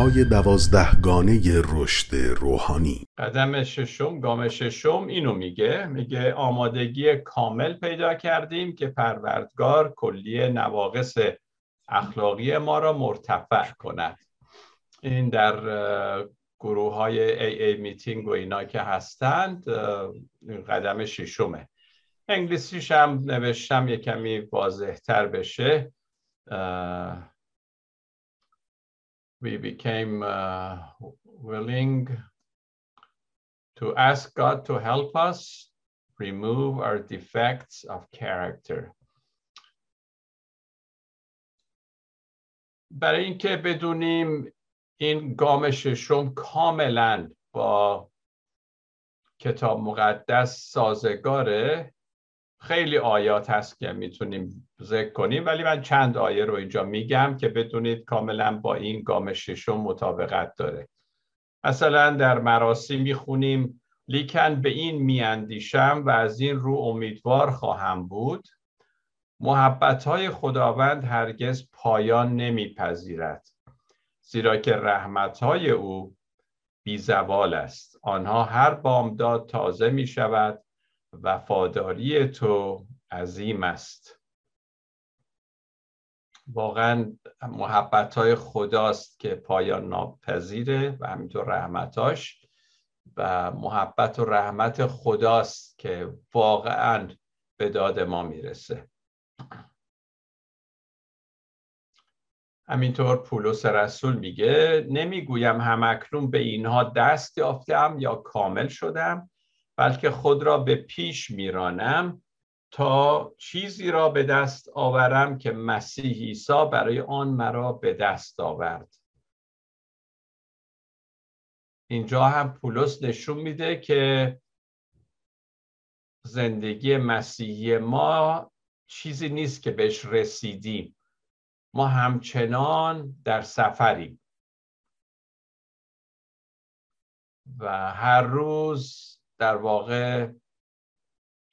های دوازدهگانه رشد روحانی. قدم ششم گام ششم اینو میگه. میگه آمادگی کامل پیدا کردیم که پروردگار کلی نواقص اخلاقی ما را مرتفع کند. این در گروه های ای ای میتینگ و اینا که هستند قدم ششمه. انگلیسیش هم نوشتم یه کمی واضحتر بشه. we became uh, willing to ask God to help us remove our defects of character. برای اینکه بدونیم این گام ششم کاملا با کتاب مقدس سازگاره خیلی آیات هست که می‌تونیم ذکر کنیم ولی من چند آیه رو اینجا میگم که بدونید کاملا با این گام ششم مطابقت داره. مثلا در مراسی می‌خونیم لیکن به این میاندیشم و از این رو امیدوار خواهم بود. محبت های خداوند هرگز پایان نمیپذیرد زیرا که رحمت های او بیزوال است. آنها هر بامداد تازه می شود وفاداری تو عظیم است. واقعا محبت های خداست که پایان ناپذیره و همینطور رحمتاش و محبت و رحمت خداست که واقعا به داد ما می‌رسه. همینطور پولس رسول میگه نمی‌گویم همکنون به اینها دست یافتم یا کامل شدم. بلکه خود را به پیش میرانم تا چیزی را به دست آورم که مسیح عیسی برای آن مرا به دست آورد. اینجا هم پولس نشون میده که زندگی مسیحی ما چیزی نیست که بهش رسیدیم. ما همچنان در سفریم. و هر روز در واقع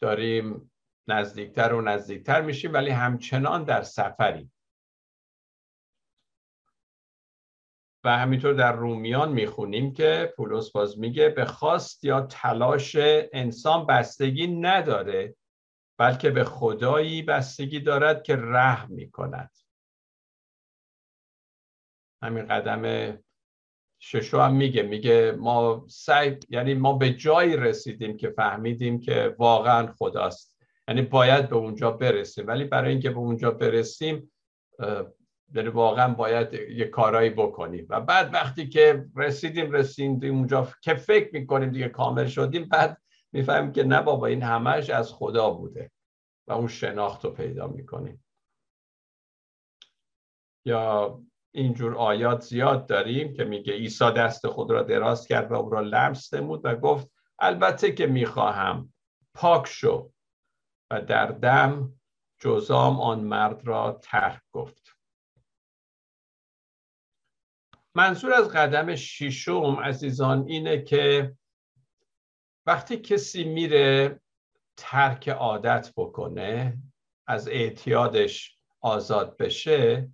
داریم نزدیکتر و نزدیکتر میشیم ولی همچنان در سفریم. و همینطور در رومیان می‌خونیم که پولس باز میگه به خواست یا تلاش انسان بستگی نداره بلکه به خدایی بستگی دارد که رحم می‌کند. همین قدم ششو هم میگه. میگه ما سعی یعنی ما به جایی رسیدیم که فهمیدیم که واقعا خداست. یعنی باید به اونجا برسیم. ولی برای اینکه به اونجا برسیم یعنی واقعا باید یه کارایی بکنیم. و بعد وقتی که رسیدیم رسیدیم اونجا که فکر می‌کنیم دیگه کامل شدیم بعد می‌فهمیم که نه بابا این همش از خدا بوده و اون شناخت رو پیدا می‌کنیم. یا اینجور آیات زیاد داریم که میگه عیسی دست خود را دراز کرد و او را لمس نمود و گفت البته که می‌خواهم. پاک شو. و در دم جزام آن مرد را ترک گفت. منظور از قدم شیشم عزیزان اینه که وقتی کسی میره ترک عادت بکنه از اعتیادش آزاد بشه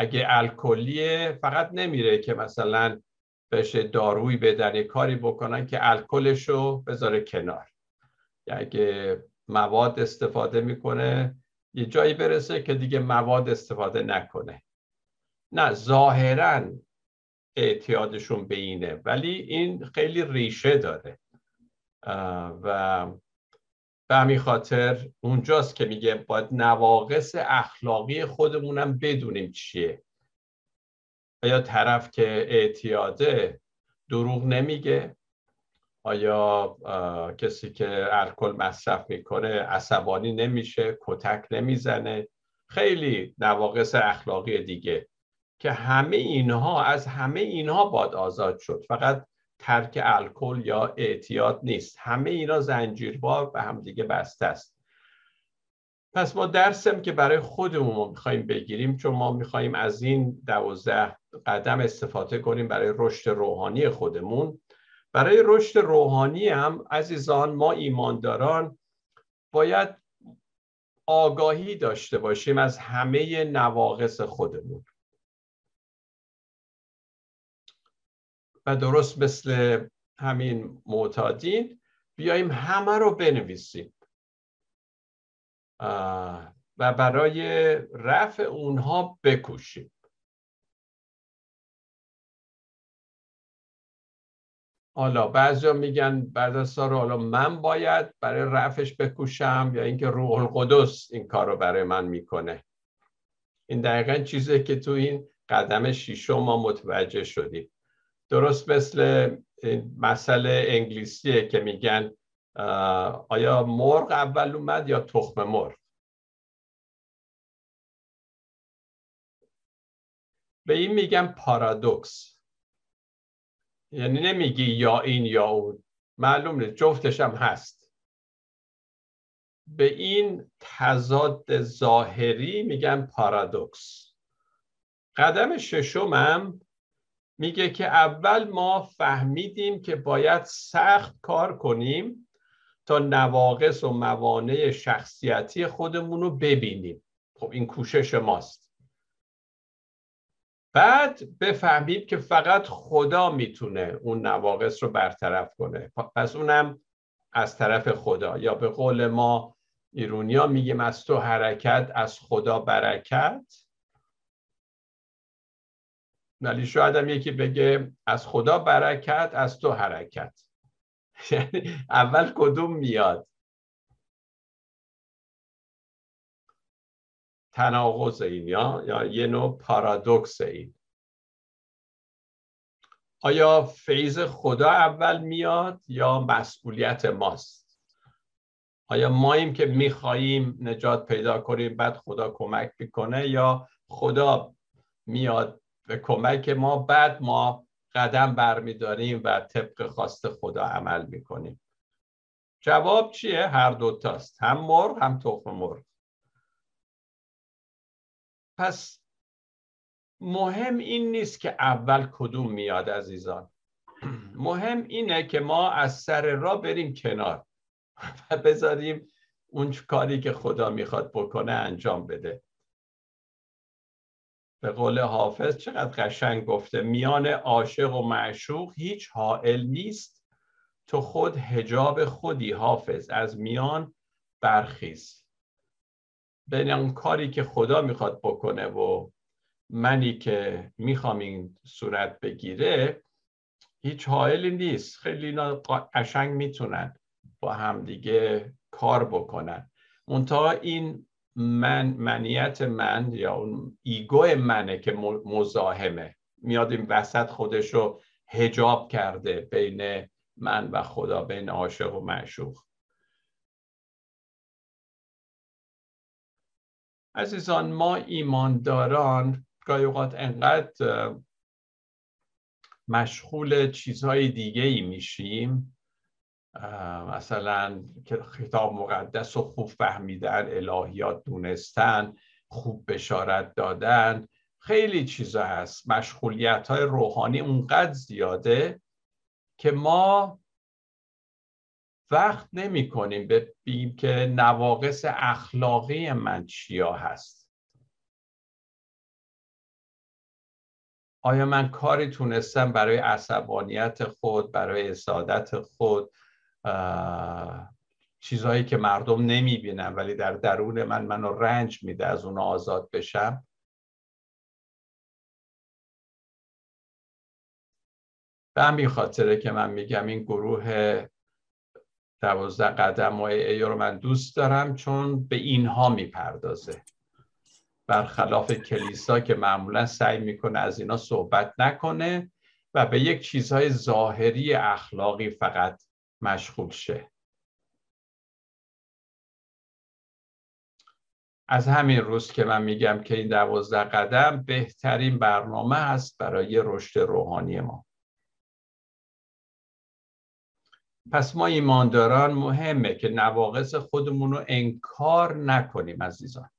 اگه الکلیه فقط نمیره که مثلا بشه دارویی بدن کاری بکنن که الکلش رو بذاره کنار. یا اگه مواد استفاده می‌کنه یه جایی برسه که دیگه مواد استفاده نکنه. نه ظاهرا اعتیادشون به اینه ولی این خیلی ریشه داره. و به همین خاطر اونجاست که میگه باید نواقص اخلاقی خودمونم بدونیم چیه. آیا طرف که اعتیاده دروغ نمیگه. آیا کسی که الکل مصرف می‌کنه عصبانی نمیشه کتک نمی‌زنه؟ خیلی نواقص اخلاقی دیگه که همه اینها از همه اینها باد آزاد شد. فقط ترک الکل یا اعتیاد نیست. همه اینا زنجیروار به هم دیگه بسته است. پس ما درسم که برای خودمون ما می‌خوایم بگیریم چون ما می‌خوایم از این دوازده قدم استفاده کنیم برای رشد روحانی خودمون. برای رشد روحانی هم عزیزان ما ایمانداران باید آگاهی داشته باشیم از همه نواقص خودمون. درست مثل همین معتادین بیایم همه رو بنویسیم. و برای رفع اونها بکوشیم. حالا بعضیا میگن بعد از سال حالا من باید برای رفعش بکوشم یا اینکه روح القدس این کار رو برای من می‌کنه؟ این دقیقا چیزی که تو این قدم شیشم ما متوجه شدیم. درست مثل مسئله انگلیسیه که میگن آیا مرغ اول اومد یا تخم مرغ؟ به این میگن پارادوکس. یعنی نمیگی یا این یا اون. معلوم نیست جفتش هم هست. به این تضاد ظاهری میگن پارادوکس. قدم ششمم میگه که اول ما فهمیدیم که باید سخت کار کنیم تا نواقص و موانع شخصیتی خودمون رو ببینیم. خب این کوشش ماست. بعد بفهمیم که فقط خدا می‌تونه اون نواقص رو برطرف کنه. پس اونم از طرف خدا. یا به قول ما ایرونیا میگیم از تو حرکت از خدا برکت. ولی شاید هم یکی بگه از خدا برکت از تو حرکت. یعنی اول کدوم میاد؟ تناقض این یا یا یه نوع پارادوکس این. آیا فیض خدا اول میاد یا مسئولیت ماست؟ آیا ماییم که میخواییم نجات پیدا کنیم بعد خدا کمک می‌کنه یا خدا میاد به کمک ما بعد ما قدم برمیداریم و طبق خواست خدا عمل می‌کنیم. جواب چیه؟ هر دوتاست هم مرغ هم تخم مرغ. پس مهم این نیست که اول کدوم میاد عزیزان. مهم اینه که ما از سر را بریم کنار و بذاریم اون کاری که خدا می‌خواد بکنه انجام بده. به قول حافظ چقدر قشنگ گفته میان عاشق و معشوق هیچ حائل نیست. تو خود هجاب خودی حافظ از میان برخیز. بین اون کاری که خدا می‌خواد بکنه و منی که می‌خوام این صورت بگیره هیچ حائلی نیست. خیلی اینا قشنگ می‌تونن با همدیگه کار بکنن. منتها این من منیت من یا اون ایگو منه که مزاحمه. میاد این وسط خودش رو هجاب کرده بین من و خدا بین عاشق و معشوق. عزیزان ما ایمانداران گاهی اوقات انقدر مشغول چیزهای دیگه ای میشیم مثلا کتاب مقدس رو خوب فهمیدن الهیات دونستن خوب بشارت دادن خیلی چیزا هست. مشغولیت های روحانی اونقدر زیاده که ما وقت نمی کنیم ببینیم که نواقص اخلاقی من چیا هست. آیا من کاری تونستم برای عصبانیت خود برای اسادت خود چیزهایی که مردم نمی‌بینن ولی در درون من منو رنج میده از اون آزاد بشم. به همین خاطره که من میگم این گروه دوازده قدم و رو من دوست دارم چون به اینها می‌پردازه. برخلاف کلیسا که معمولا سعی می‌کنه از اینا صحبت نکنه و به یک چیزهای ظاهری اخلاقی فقط مشغول شه. از همین روز که من میگم که این دوازده قدم بهترین برنامه هست برای رشد روحانی ما. پس ما ایمانداران مهمه که نواقص خودمون رو انکار نکنیم عزیزان.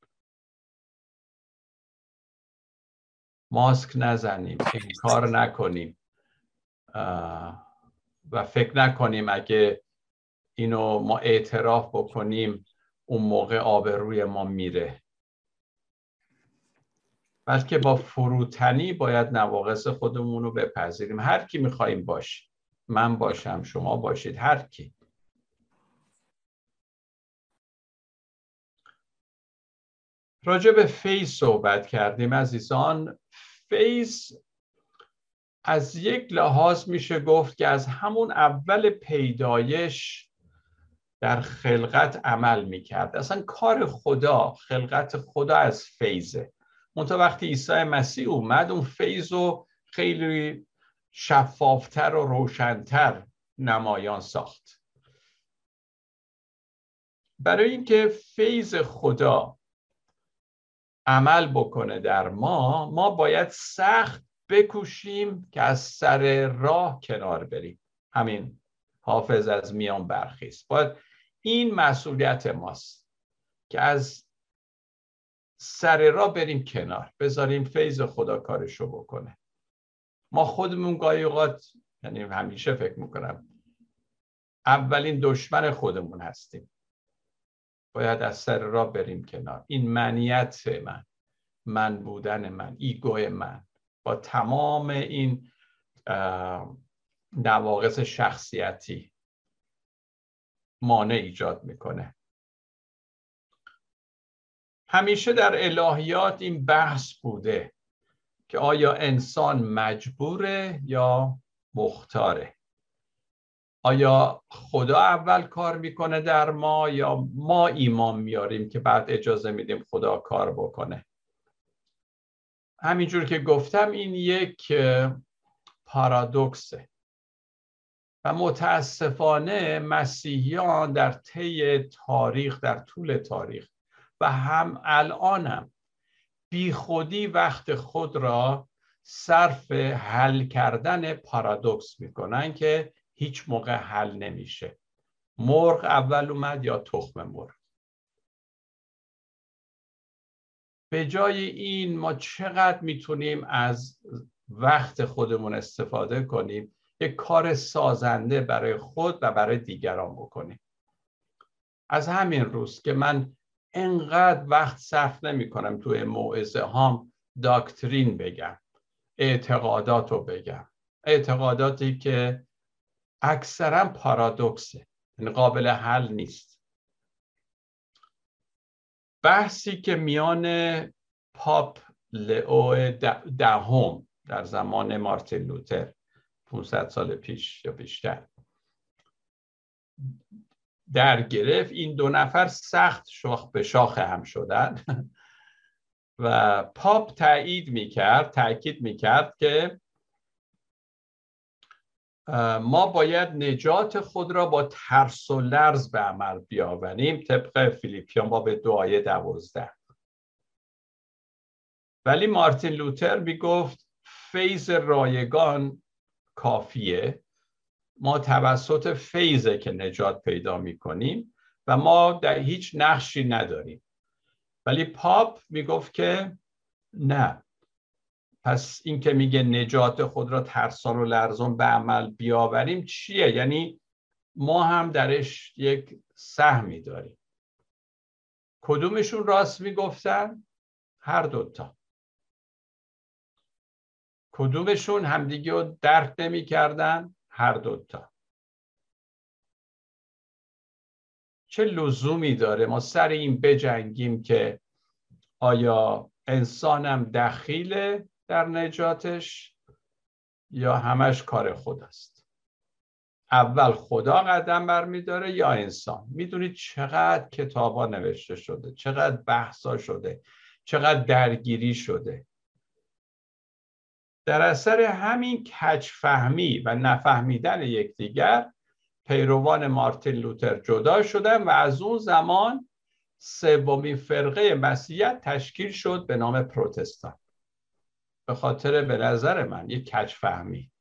ماسک نزنیم انکار نکنیم. و فکر نکنیم اگه اینو ما اعتراف بکنیم اون موقع آبروی ما میره. بلکه با فروتنی باید نواقص خودمون رو بپذیریم. هر کی می‌خوایم باشیم من باشم شما باشید هر کی. راجع به فیض صحبت کردیم عزیزان. فیض از یک لحاظ میشه گفت که از همون اول پیدایش در خلقت عمل می‌کرد. اصلا کار خدا خلقت خدا از فیضه. منتها وقتی عیسی مسیح اومد اون فیض رو خیلی شفافتر و روشنتر نمایان ساخت. برای اینکه فیض خدا عمل بکنه در ما ما باید سخت بکوشیم که از سر راه کنار بریم. همین حافظ از میان برخیست باید این مسئولیت ماست که از سر راه بریم کنار. بذاریم فیض خدا کارشو بکنه. ما خودمون گاهی یعنی همیشه فکر می‌کنم اولین دشمن خودمون هستیم. باید از سر راه بریم کنار. این منیت من من بودن من ایگو من. با تمام این نواقص شخصیتی مانع ایجاد می‌کنه. همیشه در الهیات این بحث بوده که آیا انسان مجبوره یا مختاره؟ آیا خدا اول کار می‌کنه در ما یا ما ایمان میاریم که بعد اجازه میدیم خدا کار بکنه؟ همینجور که گفتم این یک پارادوکسه. و متاسفانه مسیحیان در طی تاریخ در طول تاریخ و هم الانم بی خودی وقت خود را صرف حل کردن پارادوکس می‌کنن که هیچ موقع حل نمیشه. مرغ اول اومد یا تخم مرغ؟ به جای این ما چقدر می‌تونیم از وقت خودمون استفاده کنیم؟ یک کار سازنده برای خود و برای دیگران بکنیم. از همین روز که من انقدر وقت صرف نمی کنم توی موعظه هام داکترین بگم اعتقادات رو بگم. اعتقاداتی که اکثرا پارادوکسه یعنی قابل حل نیست. بحثی که میان پاپ لئو دهم در زمان مارتین لوتر 500 سال پیش یا بیشتر در گرفت این دو نفر سخت شاخ به شاخ هم شدن و پاپ تایید می‌کرد تاکید می‌کرد که ما باید نجات خود را با ترس و لرز به عمل بیاوریم طبق فیلیپیان با به دعای دوازده. ولی مارتین لوتر می‌گفت فیض رایگان کافیه. ما توسط فیضه که نجات پیدا می‌کنیم و ما در هیچ نقشی نداریم. ولی پاپ می‌گفت که نه. پس این که میگه نجات خود را ترسان و لرزان به عمل بیاوریم چیه؟ یعنی ما هم درش یک سهمی داریم. کدومشون راست می‌گفتن؟ هر دوتا. کدومشون همدیگه رو درک نمی‌کردن؟ هر دوتا. چه لزومی داره؟ ما سر این بجنگیم که آیا انسانم دخیله در نجاتش یا همش کار خداست اول خدا قدم برمیداره یا انسان؟ می‌دونید چقدر کتابا نوشته شده چقدر بحثا شده چقدر درگیری شده. در اثر همین کچفهمی و نفهمیدن یکدیگر پیروان مارتین لوتر جدا شدن و از اون زمان سومین فرقه مسیحیت تشکیل شد به نام پروتستان. به خاطر به نظر من یک کچ فهمی.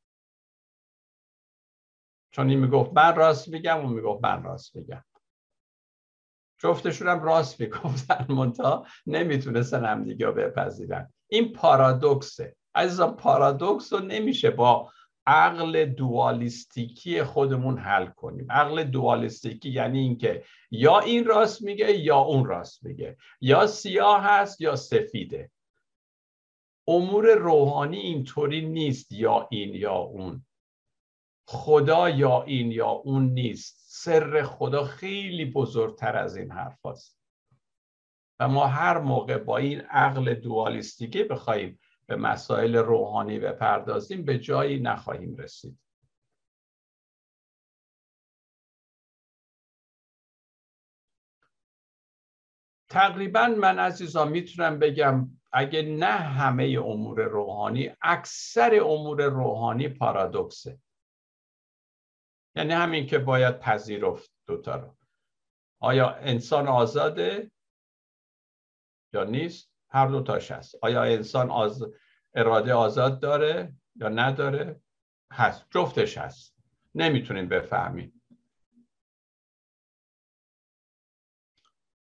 چون این می‌گفت من راست میگم اون می‌گفت من راست میگم. جفتشون هم راست می‌گفتن منتها نمی‌تونستن هم دیگه بپذیرن. این پارادوکسه. عزیزان پارادوکس رو نمیشه با عقل دوالیستیکی خودمون حل کنیم. عقل دوالیستیکی یعنی اینکه یا این راست میگه یا اون راست میگه. یا سیاه هست یا سفیده. امور روحانی اینطوری نیست یا این یا اون. خدا یا این یا اون نیست. سر خدا خیلی بزرگتر از این حرف هست. و ما هر موقع با این عقل دوالیستیکی بخوایم به مسائل روحانی بپردازیم به جایی نخواهیم رسید. تقریبا من عزیزا می‌تونم بگم اگه نه همه امور روحانی اکثر امور روحانی پارادوکسه. یعنی همین که باید پذیرفت دوتا رو. آیا انسان آزاده یا نیست؟ هر دو تاش هست. آیا انسان آز... اراده آزاد داره یا نداره؟ هست. جفتش هست. نمی‌تونین بفهمید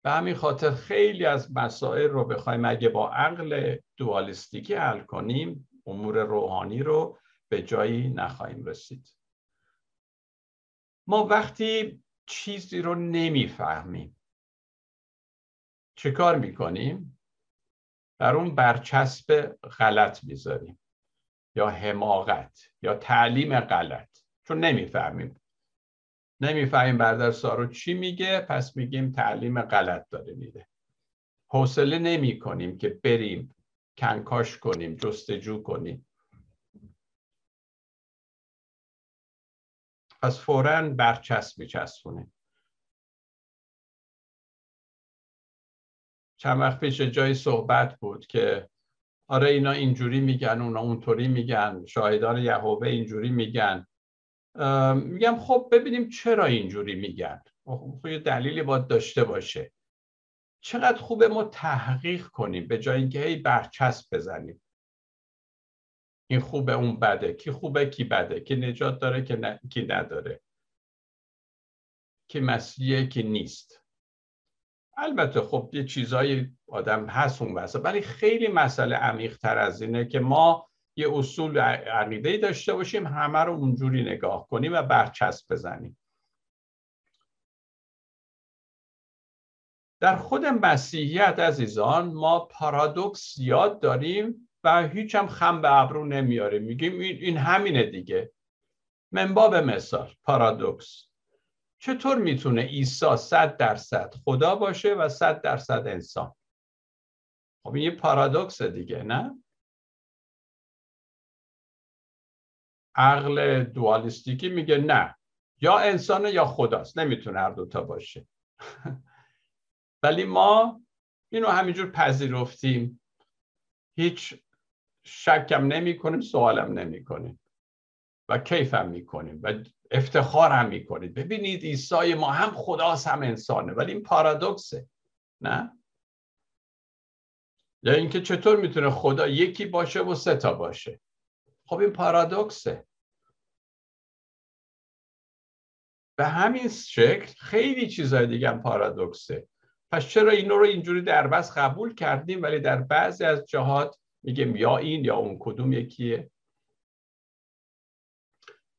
به همین خاطر خیلی از مسائل رو بخوایم اگه با عقل دوالیستیکی حل کنیم امور روحانی رو به جایی نخواهیم رسید ما وقتی چیزی رو نمی‌فهمیم چه کار می‌کنیم؟ بر اون برچسب غلط می‌ذاریم یا حماقت یا تعلیم غلط چون نمی‌فهمیم نمی‌فهمیم بردر سارو چی میگه پس میگیم تعلیم غلط داره میده. حوصله نمی کنیم که بریم کنکاش کنیم جستجو کنیم. پس فورا برچسب میچسبونیم. چند وقت پیش جای صحبت بود که آره اینا اینجوری میگن اونا اونطوری میگن شاهدان یهوه اینجوری میگن. میگم خب ببینیم چرا اینجوری میگن. خب یه دلیلی باید داشته باشه. چقدر خوبه ما تحقیق کنیم به جای اینکه هی برچسب بزنیم. این خوبه اون بده کی خوبه کی بده کی نجات داره که کی نداره. کی مسیحه کی نیست. البته خب یه چیزایی آدم هست اون واسه ولی خیلی مسئله عمیق تر از اینه که ما یه اصول عقیده داشته باشیم همه رو اونجوری نگاه کنیم و برچسب بزنیم. در خود مسیحیت عزیزان ما پارادوکس یاد داریم و هیچ هم خم به ابرو نمیاریم. میگیم این همینه دیگه. منباب مثال پارادوکس. چطور می‌تونه عیسی صد درصد خدا باشه و صد درصد انسان؟ خب این یه پارادوکس دیگه نه؟ عقل دوالیستیکی میگه نه یا انسانه یا خداست نمی‌تونه هر دوتا باشه. ولی ما اینو همینجور پذیرفتیم. هیچ شکم نمی کنیم سوالم نمی کنیم و کیفم می کنیم و افتخار هم می‌کنید ببینید عیسی ما هم خداست هم انسانه ولی این پارادوکسه نه؟ یا اینکه چطور می‌تونه خدا یکی باشه و سه تا باشه؟ خب این پارادوکسه. به همین شکل خیلی چیزهای دیگه هم پارادوکسه. پس چرا این رو اینجوری در بس قبول کردیم ولی در بعضی از جهات میگیم یا این یا اون کدوم یکیه؟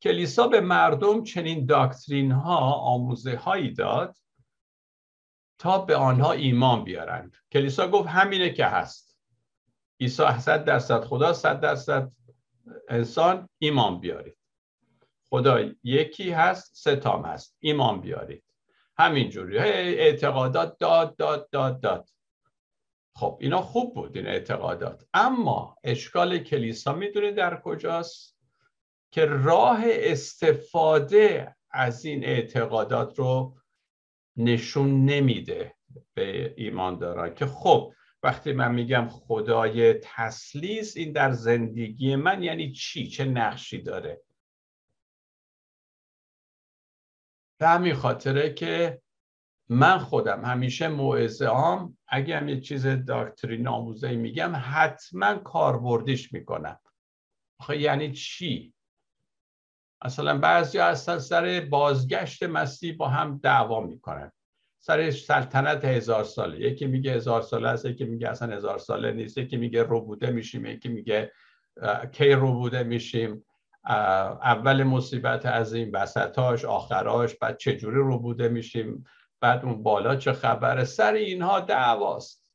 کلیسا به مردم چنین داکترین ها آموزه هایی داد تا به آنها ایمان بیارند. کلیسا گفت همینه که هست. عیسی صد درصد خدا صد درصد انسان ایمان بیارید. خدا یکی هست ستام هست. ایمان بیارید. همینجوری. اعتقادات داد داد داد داد. خب اینا خوب بود این اعتقادات. اما اشکال کلیسا می‌دونید در کجاست؟ که راه استفاده از این اعتقادات رو نشون نمیده به ایمانداران. که خب وقتی من میگم خدای تسلیس این در زندگی من یعنی چی؟ چه نقشی داره؟ به همین خاطره که من خودم همیشه موعظه هم اگه هم یه چیز داکترین آموزه میگم حتما کاربردیش می‌کنم. آخه یعنی چی؟ مثلا بعضی اصلا سر بازگشت مسیح با هم دعوا می‌کنن. سر سلطنت هزار ساله. یکی میگه هزار ساله است یکی میگه اصلا هزار ساله نیست. یکی میگه روبوده میشیم یکی میگه کی روبوده میشیم. اول مصیبت این وسطاش آخراش بعد چجوری روبوده میشیم بعد اون بالا چه خبره. سر اینها دعواست.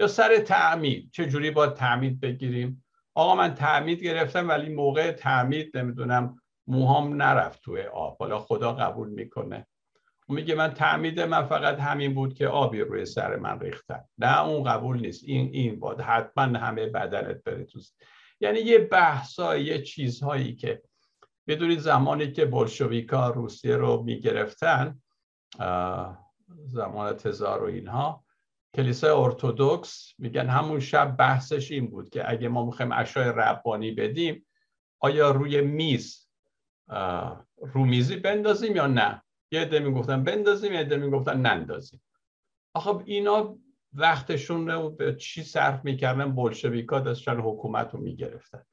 یا سر تعمید. چجوری با تعمید بگیریم؟ آقا من تعمید گرفتم ولی موقع تعمید نمی‌دونم موهام نرفت توی آب. حالا خدا قبول می‌کنه. میگه من تعمید من فقط همین بود که آبی روی سر من ریختن. نه اون قبول نیست. این این بود حتما همه بدنت بره تو یعنی یه بحثای یه چیزهایی که بدونید زمانی که بلشویکا روسیه رو می‌گرفتن زمان تزار و اینها کلیسای ارتودکس میگن همون شب بحثش این بود که اگه ما می‌خوایم اشای ربانی بدیم آیا روی میز رومیزی بندازیم یا نه؟ یه عده می‌گفتن بندازیم یه عده می‌گفتن نندازیم. آخه اینا وقتشون رو به چی صرف می‌کردن؟ بلشویکا داشتن حکومت رو می‌گرفتن.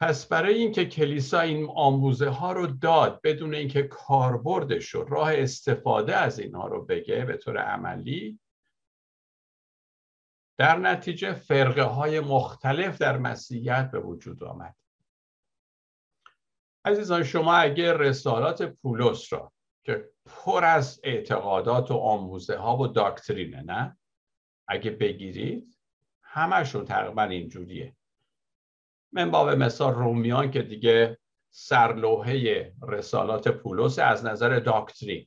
پس برای اینکه کلیسا این آموزه ها رو داد بدون اینکه کاربردش و راه استفاده از اینها رو بگه به طور عملی در نتیجه فرقه های مختلف در مسیحیت به وجود آمد. عزیزان شما اگه رسالات پولس را که پر از اعتقادات و آموزه ها و داکترینه نه؟ اگه بگیرید همشون تقریبا اینجوریه. من با مثال رومیان که دیگه سرلوحه رسالات پولس از نظر داکترین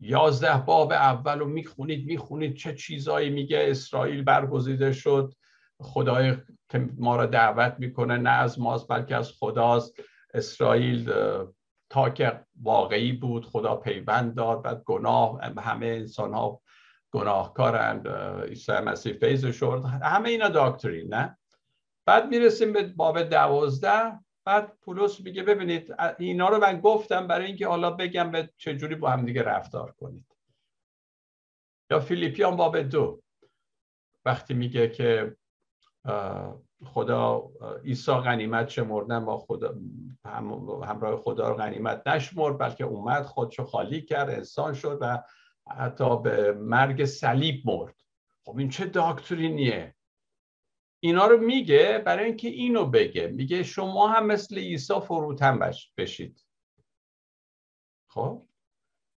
یازده باب اول رو می‌خونید می‌خونید چه چیزایی میگه. اسرائیل برگزیده شد. خدای که ما را دعوت می‌کنه نه از ماست بلکه از خداست. اسرائیل تا که واقعی بود خدا پیوند داد بعد گناه همه انسان ها گناهکارند عیسی مسیح فیض شد همه اینا داکترین نه؟ بعد می‌رسیم به باب دوازده. بعد پولس میگه ببینید اینا رو من گفتم برای اینکه حالا بگم به چجوری با هم دیگه رفتار کنید. یا فیلیپیان باب دو. وقتی میگه که خدا عیسی غنیمت شمردن با خدا همراه خدا رو غنیمت نشمرد بلکه اومد خودشو خالی کرد انسان شد و حتی به مرگ صلیب مرد. خب این چه داکترینیه؟ اینا رو میگه برای اینکه اینو بگه. میگه شما هم مثل عیسی فروتن بشید. خب؟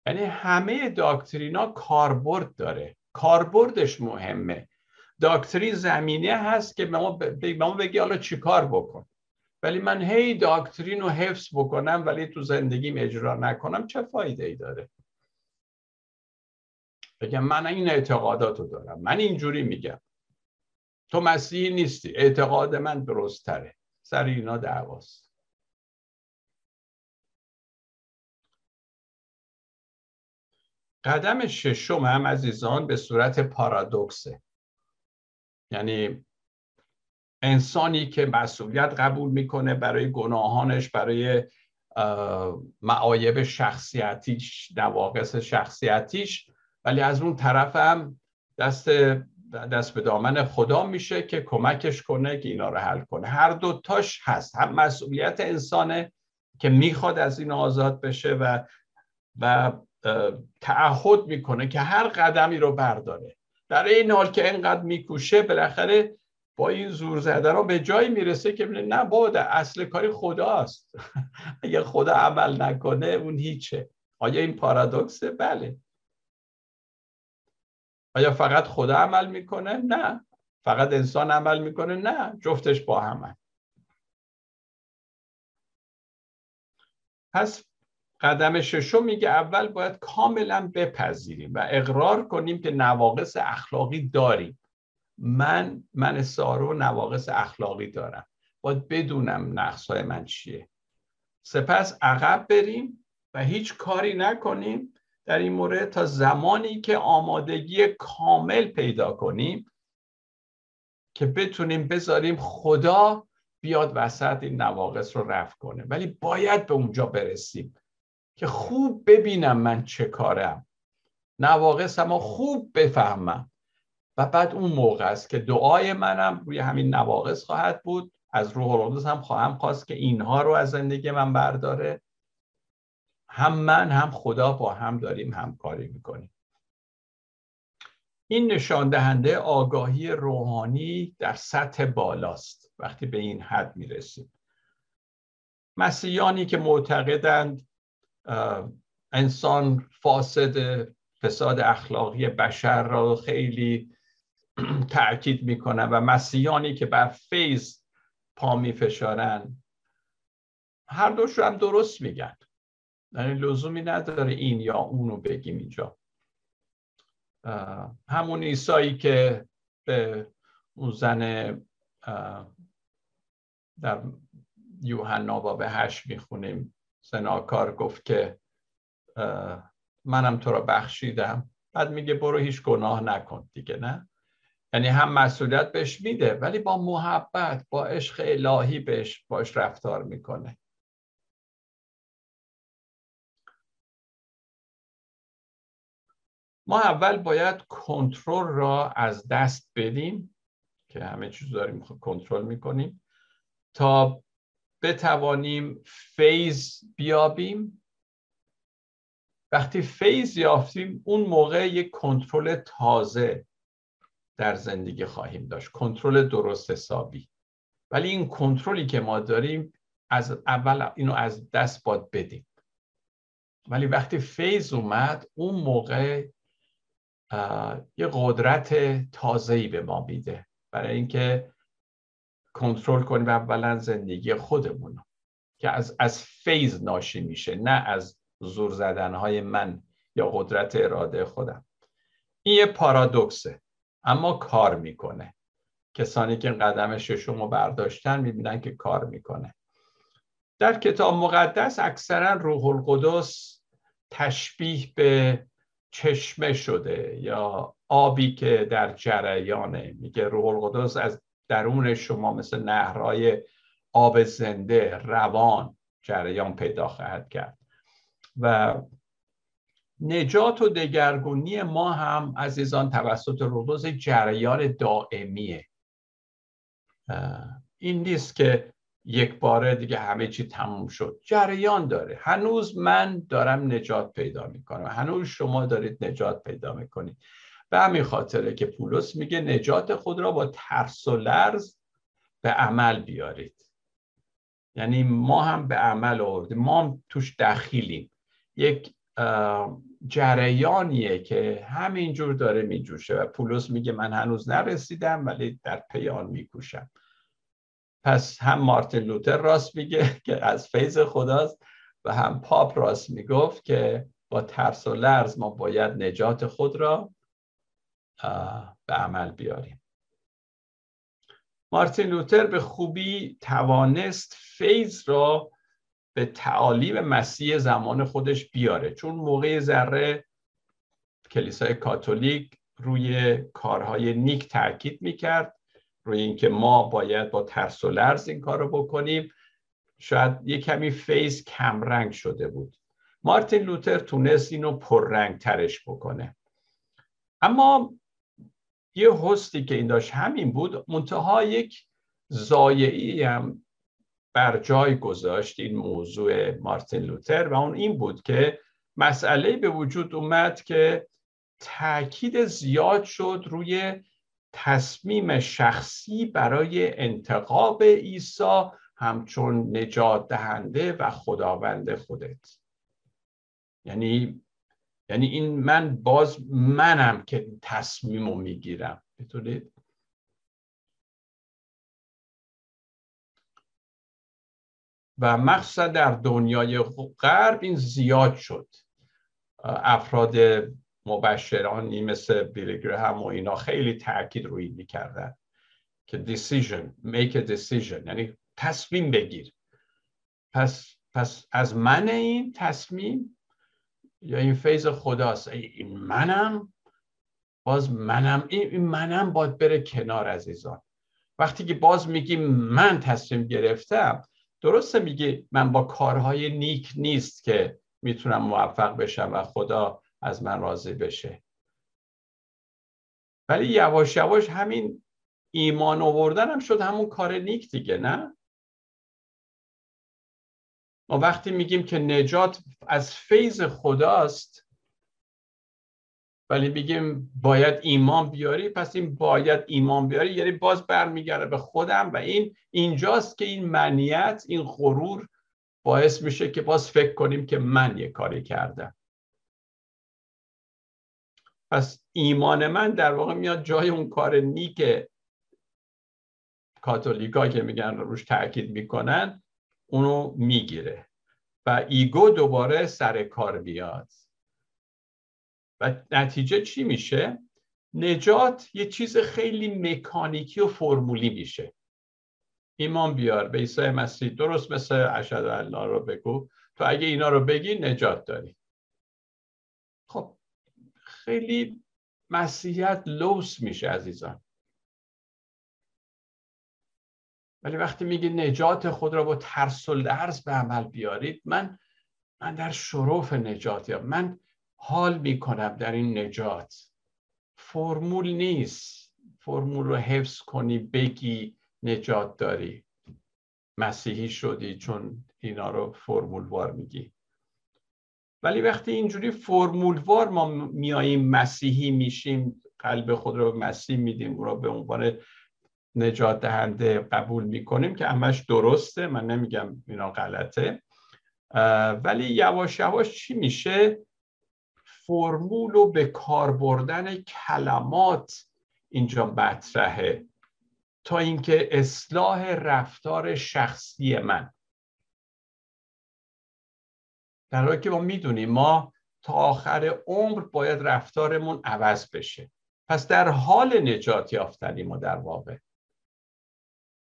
یعنی همه داکترینا کاربرد داره. کاربردش مهمه. داکترین زمینه هست که به ما بگه حالا چیکار بکن. ولی من هی داکترین رو حفظ بکنم ولی تو زندگیم اجرا نکنم چه فایده ای داره؟ بگم من این اعتقادات رو دارم. من اینجوری میگم. تو مسیحی نیستی. اعتقاد من درست تره سر اینا دعواست. قدم ششم هم عزیزان به صورت پارادوکسه. یعنی انسانی که مسئولیت قبول می‌کنه برای گناهانش برای معایب شخصیتیش نواقص شخصیتیش ولی از اون طرف هم دست دست به دامن خدا میشه که کمکش کنه که اینا رو حل کنه. هر دو تاش هست. هم مسئولیت انسانه که می‌خواد از این آزاد بشه و و تعهد می‌کنه که هر قدمی رو برداره. در این حال که اینقدر میکوشه بالاخره با این زور زدن رو به جایی می‌رسه که نه باده اصل کاری خداست. اگه خدا عمل نکنه اون هیچه. آیا این پارادوکسه؟ بله. آیا فقط خدا عمل می‌کنه؟ نه. فقط انسان عمل می‌کنه؟ نه. جفتش با همه. پس قدم ششم میگه اول باید کاملا بپذیریم و اقرار کنیم که نواقص اخلاقی داریم. من من سارو نواقص اخلاقی دارم. باید بدونم نقص های من چیه. سپس عقب بریم و هیچ کاری نکنیم. در این مورد تا زمانی که آمادگی کامل پیدا کنیم که بتونیم بذاریم خدا بیاد وسط این نواقص رو رفع کنه. ولی باید به اونجا برسیم که خوب ببینم من چه کارم. نواقصم رو خوب بفهمم. و بعد اون موقع است که دعای منم روی همین نواقص خواهد بود. از روح القدس هم خواهم خواست که اینها رو از زندگی من برداره. هم من هم خدا با هم داریم همکاری می‌کنیم. این نشان دهنده آگاهی روحانی در سطح بالاست. وقتی به این حد می‌رسیم. مسیحیانی که معتقدند انسان فاسد فساد اخلاقی بشر را خیلی تاکید می‌کنن و مسیحیانی که بر فیض پا میفشارن هر دوش رو هم درست میگن. یعنی لزومی نداره این یا اونو بگیم اینجا. همون ایسایی که به اون زن در یوحنا باب هشت می‌خونیم. زناکار گفت که منم تو را بخشیدم. بعد میگه برو هیچ گناه نکن. دیگه نه؟ یعنی هم مسئولیت بهش میده ولی با محبت با عشق الهی بهش باش رفتار می‌کنه. ما اول باید کنترل را از دست بدیم که همه چیز داریم کنترل می‌کنیم تا بتوانیم فیض بیابیم. وقتی فیض یافتیم اون موقع یک کنترل تازه در زندگی خواهیم داشت کنترل درست حسابی. ولی این کنترلی که ما داریم از اول اینو از دست باد بدیم. ولی وقتی فیض اومد اون موقع یه قدرت تازه‌ای به ما میده برای اینکه کنترل کنیم اولا زندگی خودمون که از از فیض ناشی میشه نه از زور زدنهای من یا قدرت اراده خودم. این یه پارادوکسه اما کار می‌کنه. کسانی که قدم ششم رو برداشتن می‌بینن که کار می‌کنه. در کتاب مقدس اکثرا روح القدس تشبیه به چشمه شده یا آبی که در جریانه. میگه روح القدس از درون شما مثل نهرهای آب زنده روان جریان پیدا خواهد کرد. و نجات و دگرگونی ما هم عزیزان توسط روز جریان دائمیه. این نیست که یک باره دیگه همه چی تموم شد. جریان داره. هنوز من دارم نجات پیدا می‌کنم. هنوز شما دارید نجات پیدا می‌کنید. به همین خاطره که پولس میگه نجات خود را با ترس و لرز به عمل بیارید. یعنی ما هم به عمل آوردیم. ما هم توش دخیلیم. یک جریانیه که همینجور داره میجوشه و پولس میگه من هنوز نرسیدم ولی در پیان میکوشم. پس هم مارتین لوتر راست میگه که از فیض خداست و هم پاپ راست می‌گفت که با ترس و لرز ما باید نجات خود را به عمل بیاریم. مارتین لوتر به خوبی توانست فیض را به تعالیم مسیح زمان خودش بیاره. چون موقع ذره کلیسای کاتولیک روی کارهای نیک تاکید می‌کرد. روی اینکه ما باید با ترس و لرز این کار رو بکنیم شاید یه کمی فیض کمرنگ شده بود. مارتین لوتر تونست اینو پررنگ ترش بکنه. اما یه هستی که این داشت همین بود منتها یک زایعی هم بر جای گذاشت این موضوع مارتین لوتر و اون این بود که مسئله به وجود اومد که تاکید زیاد شد روی تصمیم شخصی برای انتقاب عیسی همچون نجات دهنده و خداوند خودت. یعنی یعنی این من باز منم که تصمیم رو می‌گیرم. بتونید و مخصوصا در دنیای غرب این زیاد شد. افراد مبشرانی مثل هم و اینا خیلی تاکید روی می‌کردن که decision make a decision یعنی تصمیم بگیر. پس پس از من این تصمیم یا این فیض خداست؟ این منم. باز منم این منم باید بره کنار عزیزان. وقتی که باز میگی من تصمیم گرفتم درسته میگی من با کارهای نیک نیست که می‌تونم موفق بشم و خدا از من راضی بشه. ولی یواش یواش همین ایمان آوردن هم شد همون کار نیک دیگه نه؟ ما وقتی میگیم که نجات از فیض خداست ولی میگیم باید ایمان بیاری پس این باید ایمان بیاری یعنی باز برمیگرده به خودم و این اینجاست که این منیت این غرور باعث میشه که باز فکر کنیم که من یه کاری کردم. پس ایمان من در واقع میاد جای اون کار نیک کاتولیکا که میگن روش تاکید می‌کنن اونو می‌گیره و ایگو دوباره سر کار بیاد. و نتیجه چی میشه؟ نجات یه چیز خیلی مکانیکی و فرمولی میشه. ایمان بیار به عیسی مسیح درست مثل اشهد الله رو بگو. تو اگه اینا رو بگی نجات داری. خیلی مسیحیت لوس میشه عزیزان. ولی وقتی میگه نجات خود را با ترس و لرز به عمل بیارید من من در شروف نجات یا من حال می‌کنم در این نجات. فرمول نیست. فرمول رو حفظ کنی بگی نجات داری. مسیحی شدی چون اینا رو فرمولوار میگی. ولی وقتی اینجوری فرمولوار ما میاییم مسیحی میشیم قلب خود رو مسیح میدیم او رو به عنوان نجات دهنده قبول می‌کنیم که همش درسته. من نمیگم اینا غلطه. ولی یواش یواش چی میشه؟ فرمول و به کار بردن کلمات اینجا مطرحه. تا اینکه اصلاح رفتار شخصی من. در حالی که ما می‌دونیم ما تا آخر عمر باید رفتارمون عوض بشه. پس در حال نجات یافتنی ما در واقع.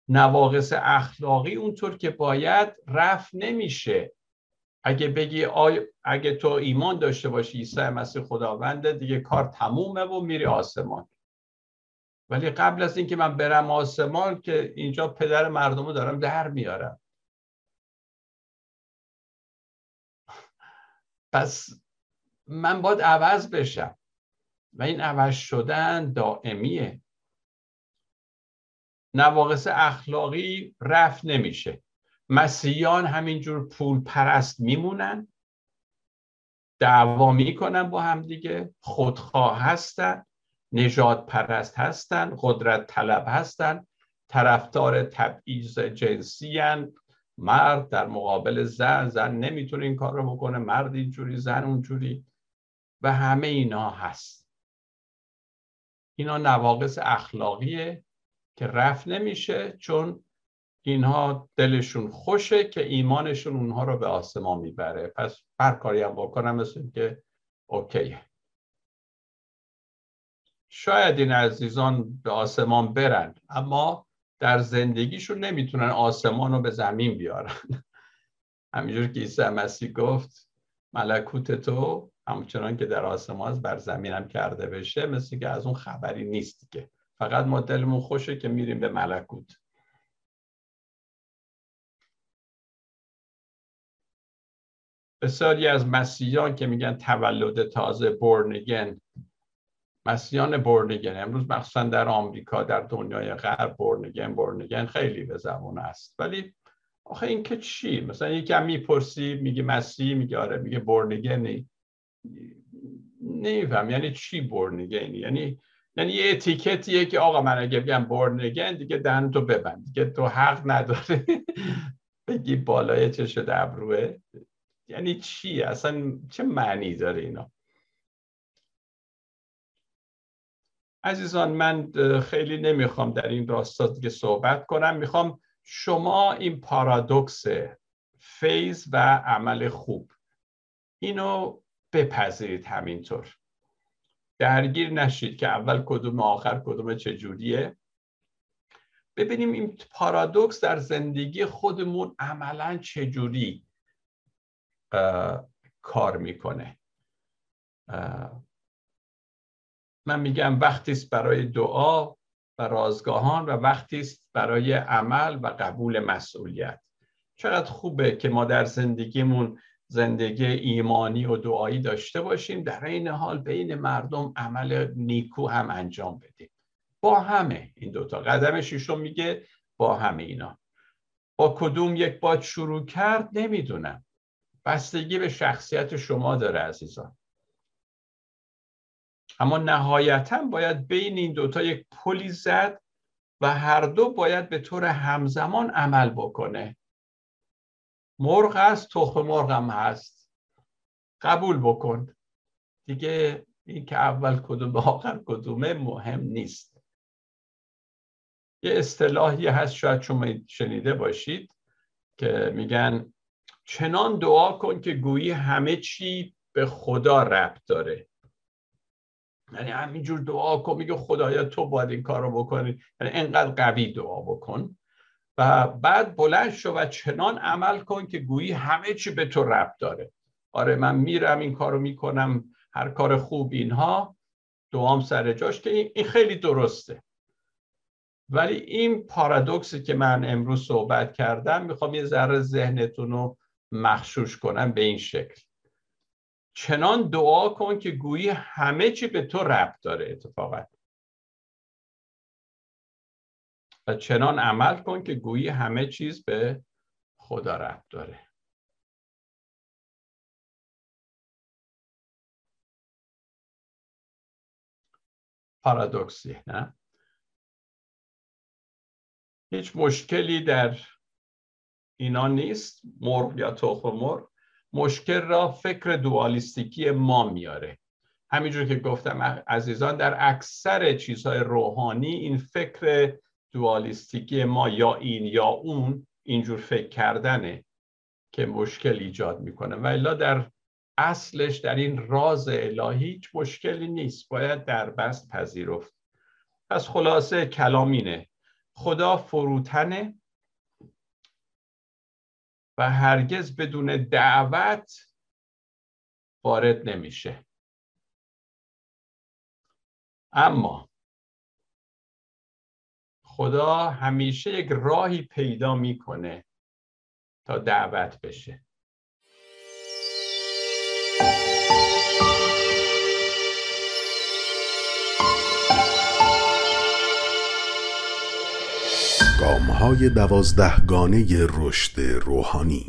نواقص اخلاقی اونطور که باید رفت نمیشه. اگه بگی آی... اگه تو ایمان داشته باشی عیسی مسیح خداونده دیگه کار تمومه و میری آسمان. ولی قبل از اینکه من برم آسمان که اینجا پدر مردم رو دارم در میارم. پس من باید عوض بشم. و این عوض شدن دائمیه. نواقص اخلاقی رفت نمیشه. مسیحیان همینجور پول پرست میمونن. دعوا می‌کنن با همدیگه خودخواه هستن. نجات پرست هستن. قدرت طلب هستن. طرفدار تبعیض جنسی هن. مرد در مقابل زن زن نمی‌تونه این کار رو بکنه مرد اینجوری زن اونجوری. و همه اینا هست. اینا نواقص اخلاقیه که رفت نمیشه چون اینها دلشون خوشه که ایمانشون اونها رو به آسمان می‌بره. پس هر کاری هم بکنم مثل که اوکیه. شاید این عزیزان به آسمان برن اما در زندگیشون نمی‌تونن آسمان رو به زمین بیارن. همینجور که عیسی مسیح گفت ملکوت تو همچنان که در آسمان بر زمینم کرده بشه مثل که از اون خبری نیست که فقط ما دلمون خوشه که میریم به ملکوت. بسیاری از مسیحیان که میگن تولد تازه بورنگن مسیحیان بورنگن امروز مخصوصا در آمریکا در دنیای غرب بورنگن بورنگن خیلی به زبان است. ولی آخه این که چی؟ مثلا یکی هم می‌پرسی میگه مسیح میگه آره میگه بورنگنی نمیفهم. یعنی چی بورنگنی یعنی یعنی یه اتیکتیه که آقا من اگه بگم بورنگن دیگه دهن تو ببند. دیگه تو حق نداره بگی بالای چش ابروه. یعنی چی؟ اصلا چه معنی داره اینا؟ عزیزان من خیلی نمی‌خوام در این راستا دیگه صحبت کنم. می‌خوام شما این پارادوکس فیض و عمل خوب اینو بپذیرید همینطور. درگیر نشید که اول کدوم آخر کدوم چجوریه. ببینیم این پارادوکس در زندگی خودمون عملا چجوری کار می‌کنه. من میگم وقتی است برای دعا و رازگاهان و وقتی است برای عمل و قبول مسئولیت. چقدر خوبه که ما در زندگیمون زندگی ایمانی و دعایی داشته باشیم در این حال بین مردم عمل نیکو هم انجام بدیم. با همه این دوتا قدم ششم میگه با همه اینا. با کدوم یک باد شروع کرد؟ نمی‌دونم. بستگی به شخصیت شما داره عزیزان. اما نهایتا باید بین این دوتا یک پلی زد و هر دو باید به طور همزمان عمل بکنه. مرغ هست تخم مرغ هم هست. قبول بکن. دیگه این که اول کدوم آخر کدومه مهم نیست. یه اصطلاحی هست شاید شما شنیده باشید که میگن چنان دعا کن که گویی همه چی به خدا ربط داره. یعنی همینجور دعا کن میگه خدایا تو باید این کار رو بکنی. یعنی انقدر قوی دعا بکن. و بعد بلند شو و چنان عمل کن که گویی همه چی به تو ربط داره. آره من میرم این کارو می‌کنم هر کار خوب اینها. دوام سر جاش که این خیلی درسته. ولی این پارادوکسی که من امروز صحبت کردم می‌خوام یه ذره ذهنتون رو مخشوش کنم به این شکل. چنان دعا کن که گویی همه چی به تو ربط داره اتفاقا. و چنان عمل کن که گویی همه چیز به خدا ربط داره. پارادوکسی نه هیچ مشکلی در اینا نیست مرغ یا تخم مرغ. مشکل را فکر دوالیستیکی ما میاره. همینجور که گفتم عزیزان در اکثر چیزهای روحانی این فکر دوالیستیکی ما یا این یا اون اینجور فکر کردنه که مشکل ایجاد می‌کنه. و الا در اصلش در این راز الهی هیچ مشکلی نیست. باید در بست پذیرفت. پس خلاصه کلامینه خدا فروتنه. و هرگز بدون دعوت وارد نمیشه. اما خدا همیشه یک راهی پیدا می‌کنه تا دعوت بشه. گام های دوازده گانه رشد روحانی.